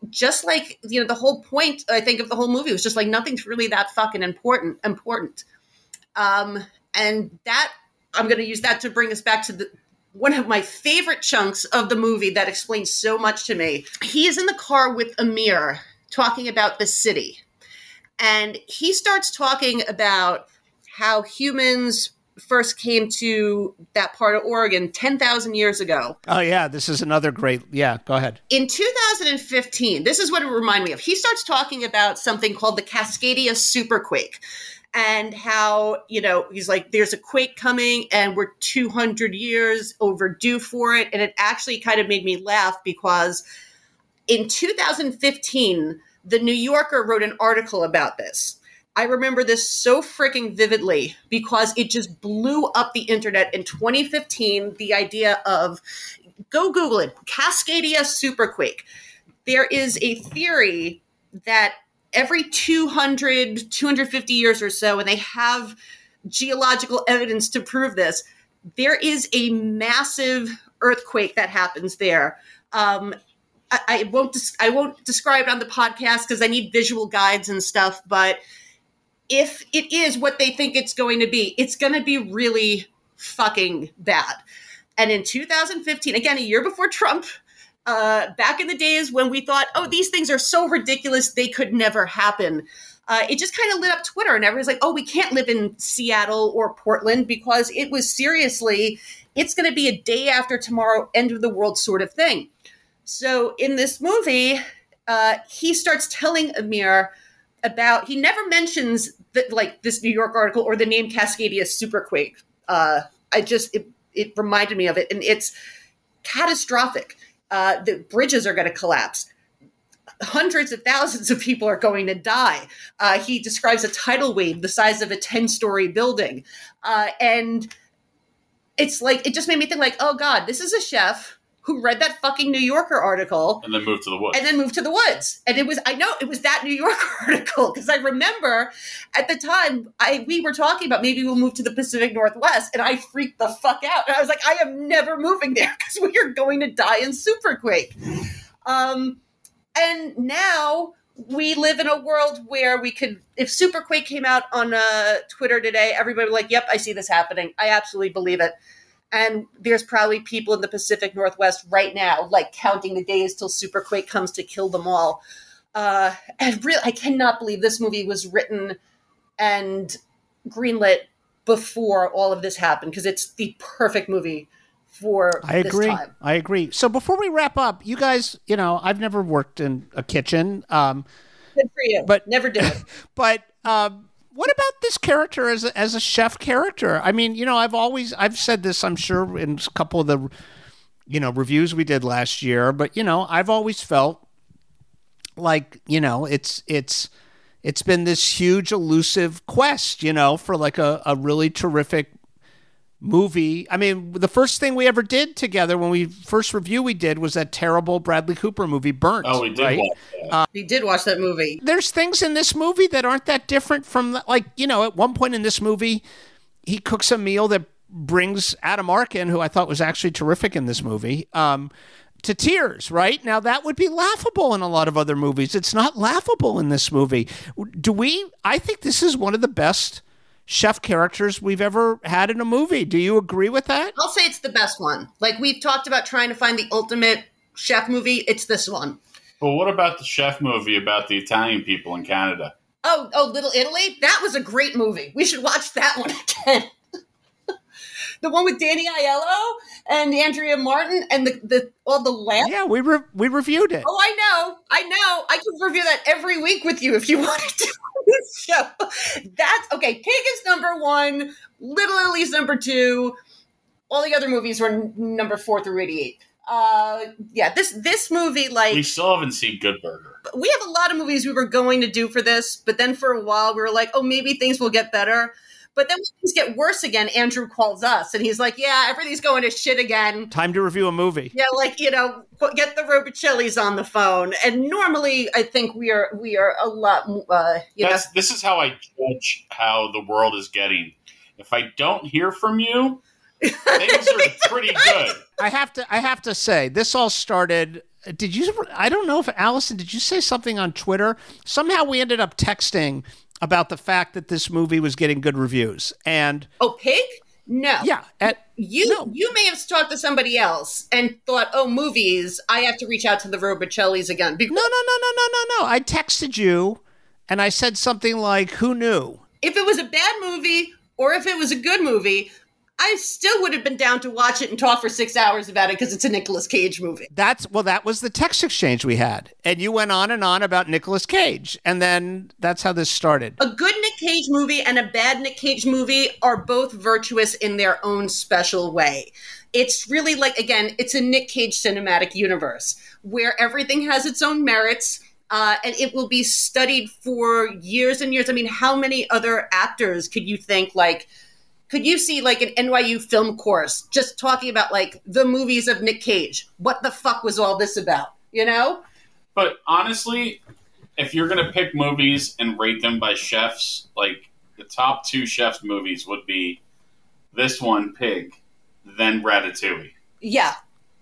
Just like you know the whole point i think of the whole movie was just like nothing's really that fucking important important. Um and that i'm going to use that to bring us back to the one of my favorite chunks of the movie that explains so much to me. He is in the car with amir talking about the city. And he starts talking about how humans first came to that part of oregon 10,000 years ago Oh yeah, this is another great. Yeah, go ahead. in 2015, this is what it reminded me of. He starts talking about something called the Cascadia Superquake and how, you know, he's like, there's a quake coming and we're 200 years overdue for it. And it actually kind of made me laugh because in 2015, the New Yorker wrote an article about this. I remember this so freaking vividly because it just blew up the internet in 2015. The idea of go Google it Cascadia Superquake. There is a theory that every 200, 250 years or so, and they have geological evidence to prove this, there is a massive earthquake that happens there. Um, I, I won't des- I won't describe it on the podcast because I need visual guides and stuff. But if it is what they think it's going to be, it's going to be really fucking bad. And in 2015, again, a year before Trump, uh, back in the days when we thought, oh, these things are so ridiculous, they could never happen. Uh, it just kind of lit up Twitter, and everyone's like, oh, we can't live in Seattle or Portland because it was seriously, it's going to be a day after tomorrow, end of the world sort of thing. So in this movie, uh, he starts telling Amir about he never mentions that like this New York article or the name Cascadia Superquake. Uh, I just it, it reminded me of it, and it's catastrophic. Uh, the bridges are going to collapse. Hundreds of thousands of people are going to die. Uh, he describes a tidal wave the size of a ten-story building, uh, and it's like it just made me think like, oh god, this is a chef who read that fucking New Yorker article and then moved to the woods. and then moved to the woods. And it was I know it was that New Yorker article because I remember at the time I we were talking about maybe we'll move to the Pacific Northwest, and I freaked the fuck out. And I was like, I am never moving there because we are going to die in superquake. Um, and now we live in a world where we could if superquake came out on uh, twitter today everybody would be like yep i see this happening i absolutely believe it and there's probably people in the pacific northwest right now like counting the days till superquake comes to kill them all uh, and really i cannot believe this movie was written and greenlit before all of this happened because it's the perfect movie for I this agree. time I agree. So before we wrap up, you guys, you know, I've never worked in a kitchen, um, good for you But- never did but um, what about this character as a, as a chef character? I mean, you know, I've always I've said this. I'm sure in a couple of the you know reviews we did last year, but you know, I've always felt like you know it's it's it's been this huge elusive quest, you know, for like a, a really terrific movie. I mean, the first thing we ever did together when we first review we did was that terrible Bradley Cooper movie Burnt. oh, we did right? watch that. he did watch that movie there's things in this movie that aren't that different from the, like you know at one point in this movie he cooks a meal that brings Adam Arkin who I thought was actually terrific in this movie um, to tears right now that would be laughable in a lot of other movies it's not laughable in this movie do we I think this is one of the best chef characters we've ever had in a movie do you agree with that I'll say it's the best one. Like we've talked about trying to find the ultimate chef movie. It's this one. Well, what about the chef movie about the Italian people in Canada? Oh, oh, Little Italy. That was a great movie. We should watch that one again. The one with Danny Aiello and Andrea Martin and the, the all the lamp. yeah we re- we reviewed it Oh, I know, I know. I could review that every week with you if you wanted to. on this show. That's okay. Pig is number one. Little Italy's number two. All the other movies were n- number four through eighty-eight. Uh, yeah, this this movie like We still haven't seen Good Burger. we have a lot of movies we were going to do for this, but then for a while we were like, oh, maybe things will get better. But then when things get worse again, Andrew calls us and he's like, yeah, everything's going to shit again. time to review a movie Yeah, like you know, get the Robicellis on the phone. And normally, I think we are we are a lot, uh, you know, this is how I judge how the world is getting. If I don't hear from you, things are pretty good. I have to I have to say this all started did you I don't know if Allison did you say something on Twitter somehow we ended up texting about the fact that this movie was getting good reviews and oh, pig. No, yeah at, You No. you may have talked to somebody else and thought, oh, movies. I have to reach out to the Robicellis again. Because no no no no no no no I texted you and I said something like who knew if it was a bad movie or if it was a good movie, I still would have been down to watch it and talk for six hours about it because it's a Nicolas Cage movie. that's well that was the text exchange we had and you went on and on about Nicolas Cage and then that's how this started A good Nick Cage movie and a bad Nick Cage movie are both virtuous in their own special way. It's really like, again, it's a Nick Cage cinematic universe where everything has its own merits. Uh, and it will be studied for years and years. I mean, how many other actors could you think like could you see like an NYU film course just talking about like the movies of Nick Cage? What the fuck was all this about? You know? But honestly, if you're gonna pick movies and rate them by chefs, like the top two chefs movies would be this one, Pig, then Ratatouille. Yeah.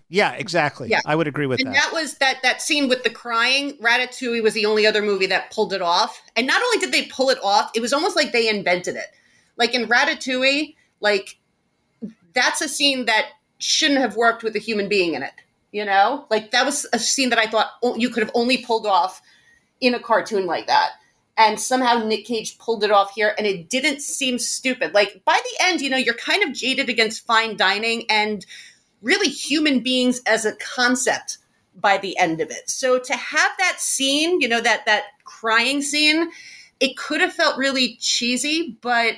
yeah exactly Yeah. I would agree with And that that was that that scene with the crying. Ratatouille was the only other movie that pulled it off. And not only did they pull it off, it was almost like they invented it. Like in Ratatouille, like that's a scene that shouldn't have worked with a human being in it. You know, like that was a scene that I thought you could have only pulled off in a cartoon like that. And somehow Nick Cage pulled it off here, and it didn't seem stupid. Like by the end, you know, you're kind of jaded against fine dining and really human beings as a concept by the end of it. So to have that scene, you know, that that crying scene, it could have felt really cheesy, but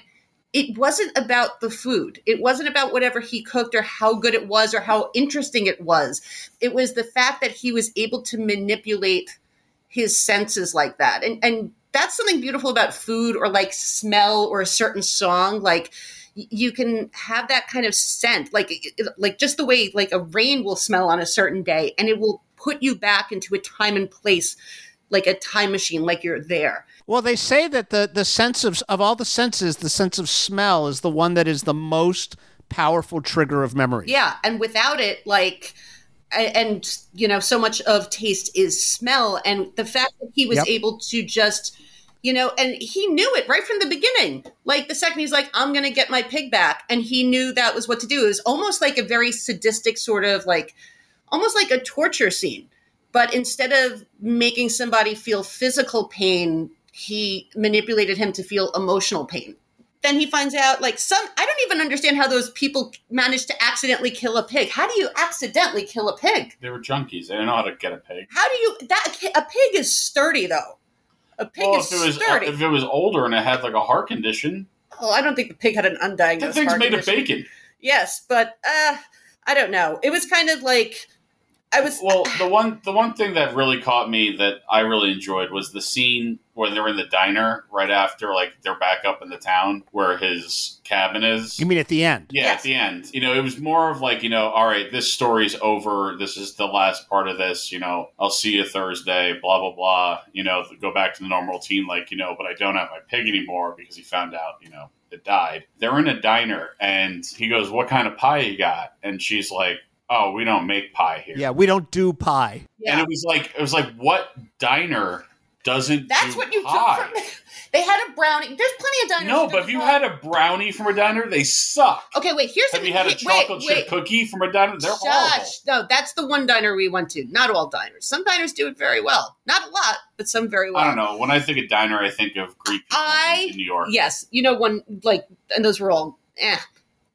it wasn't about the food. It wasn't about whatever he cooked or how good it was or how interesting it was. It was the fact that he was able to manipulate his senses like that. And and that's something beautiful about food or like smell or a certain song like you can have that kind of scent like like just the way like a rain will smell on a certain day and it will put you back into a time and place like a time machine like you're there Well, they say that the, the sense of, of all the senses, the sense of smell is the one that is the most powerful trigger of memory. Yeah, and without it, like, and you know, so much of taste is smell, and the fact that he was Yep. able to just, you know, and he knew it right from the beginning. Like the second he's like, "I'm gonna get my pig back," and he knew that was what to do. It was almost like a very sadistic sort of like, almost like a torture scene. But instead of making somebody feel physical pain, he manipulated him to feel emotional pain. Then he finds out like some i don't even understand how those people managed to accidentally kill a pig. How do you accidentally kill a pig? They were junkies. They didn't know how to get a pig. how do you that a pig is sturdy though. A pig well, is if it was sturdy. if it was older and it had like a heart condition, oh i don't think the pig had an undiagnosed that thing's made of bacon. yes but uh i don't know. It was kind of like i was Well, the one the one thing that really caught me that I really enjoyed was the scene where they're in the diner right after like they're back up in the town where his cabin is. You mean at the end? Yeah, at the end. You know, it was more of like, you know, all right, this story's over. This is the last part of this. You know, I'll see you Thursday, blah, blah, blah. You know, go back to the normal routine, like, you know, but I don't have my pig anymore because he found out, you know, it died. They're in a diner and he goes, What kind of pie you got? And she's like, Oh, we don't make pie here. Yeah, we don't do pie. And it was like, it was like, what diner doesn't that's do what you pie? took from they had a brownie there's plenty of diners No, but do if you pie. had a brownie from a diner, they suck. okay wait here's Have the you had a wait, chocolate chip wait. cookie from a diner? They're horrible. Shush. No, that's the one diner we went to. Not all diners. Some diners do it very well. Not a lot, but some very well. I don't know. When I think of diner, I think of Greek people I in New York. yes, you know one like, and those were all. Eh.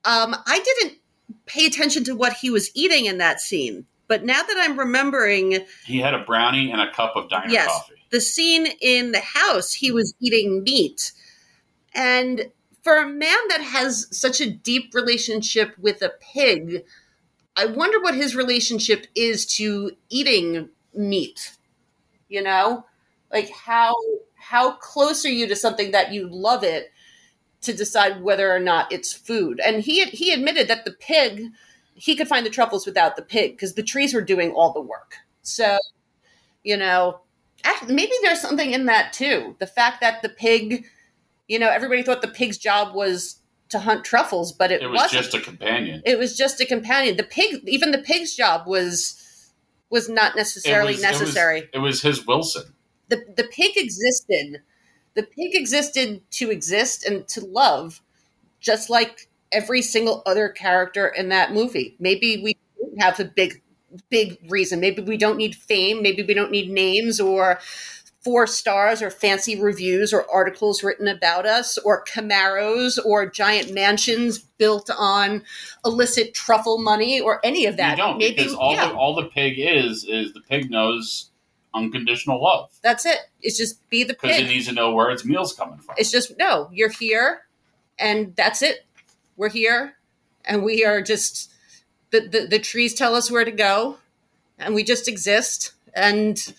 Um, I didn't pay attention to what he was eating in that scene, but now that I'm remembering, He had a brownie and a cup of diner yes, coffee. the scene in the house, he was eating meat, and for a man that has such a deep relationship with a pig, I wonder what his relationship is to eating meat. You know, like how how close are you to something that you love it to decide whether or not it's food? And he he admitted that the pig he could find the truffles without the pig because the trees were doing all the work. So, you know, maybe there's something in that too. The fact that the pig, you know, everybody thought the pig's job was to hunt truffles, but it, It was wasn't. just a companion. It was just a companion. The pig, even the pig's job was was not necessarily It was- it was- necessary. It was, his Wilson. the the pig existed. The pig existed to exist and to love, just like every single other character in that movie. Maybe we don't have a big big reason. Maybe we don't need fame. Maybe we don't need names or four stars or fancy reviews or articles written about us or Camaros or giant mansions built on illicit truffle money or any of that. you don't Maybe because all yeah, the all the pig is is the pig knows unconditional love that's it. It's just be the because pig. it needs to know where its meal's coming from. It's just no, you're here, and that's it. We're here, and we are just the the, the trees tell us where to go, and we just exist, and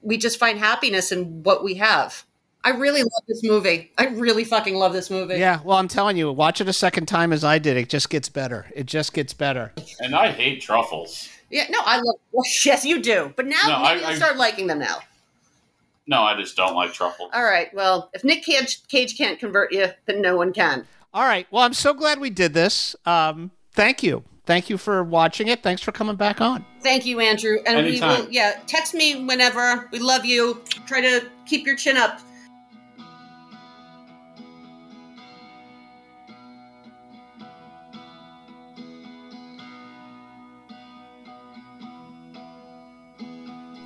we just find happiness in what we have. I really love this movie. I really fucking love this movie. Yeah, well, I'm telling you, watch it a second time as I did. It just gets better. It just gets better. And I hate truffles. Yeah, no, I love. Well, yes, you do. But now No, maybe I- you'll I- start liking them now. No, I just don't like truffles. All right. Well, if Nick Cage, Cage can't convert you, then no one can. All right. Well, I'm so glad we did this. Um, thank you. Thank you for watching it. Thanks for coming back on. Thank you, Andrew. And we will, yeah, text me whenever. We love you. Try to keep your chin up.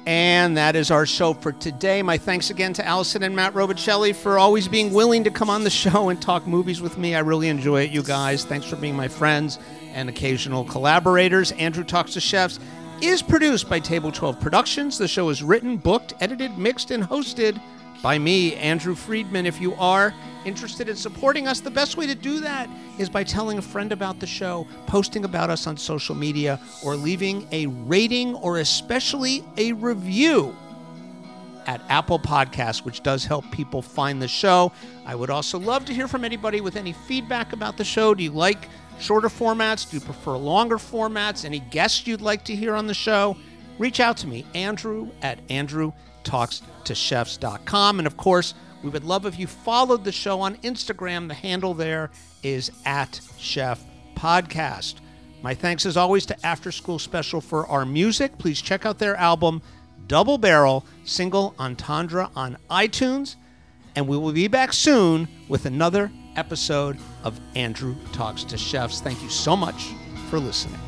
And that is our show for today. My thanks again to Allison and Matt Robicelli for always being willing to come on the show and talk movies with me. I really enjoy it, you guys. Thanks for being my friends and occasional collaborators. Andrew Talks to Chefs is produced by Table 12 Productions. The show is written, booked, edited, mixed, and hosted by me, Andrew Friedman. If you are interested in supporting us, the best way to do that is by telling a friend about the show, posting about us on social media, or leaving a rating or especially a review at Apple Podcasts, which does help people find the show. I would also love to hear from anybody with any feedback about the show. Do you like shorter formats? Do you prefer longer formats? Any guests you'd like to hear on the show? Reach out to me, Andrew at andrewtalkstochefs.com. And of course, we would love if you followed the show on Instagram. The handle there is at Chef Podcast. My thanks as always to After School Special for our music. Please check out their album, Double Barrel, single Entendre on iTunes. And we will be back soon with another episode of Andrew Talks to Chefs. Thank you so much for listening.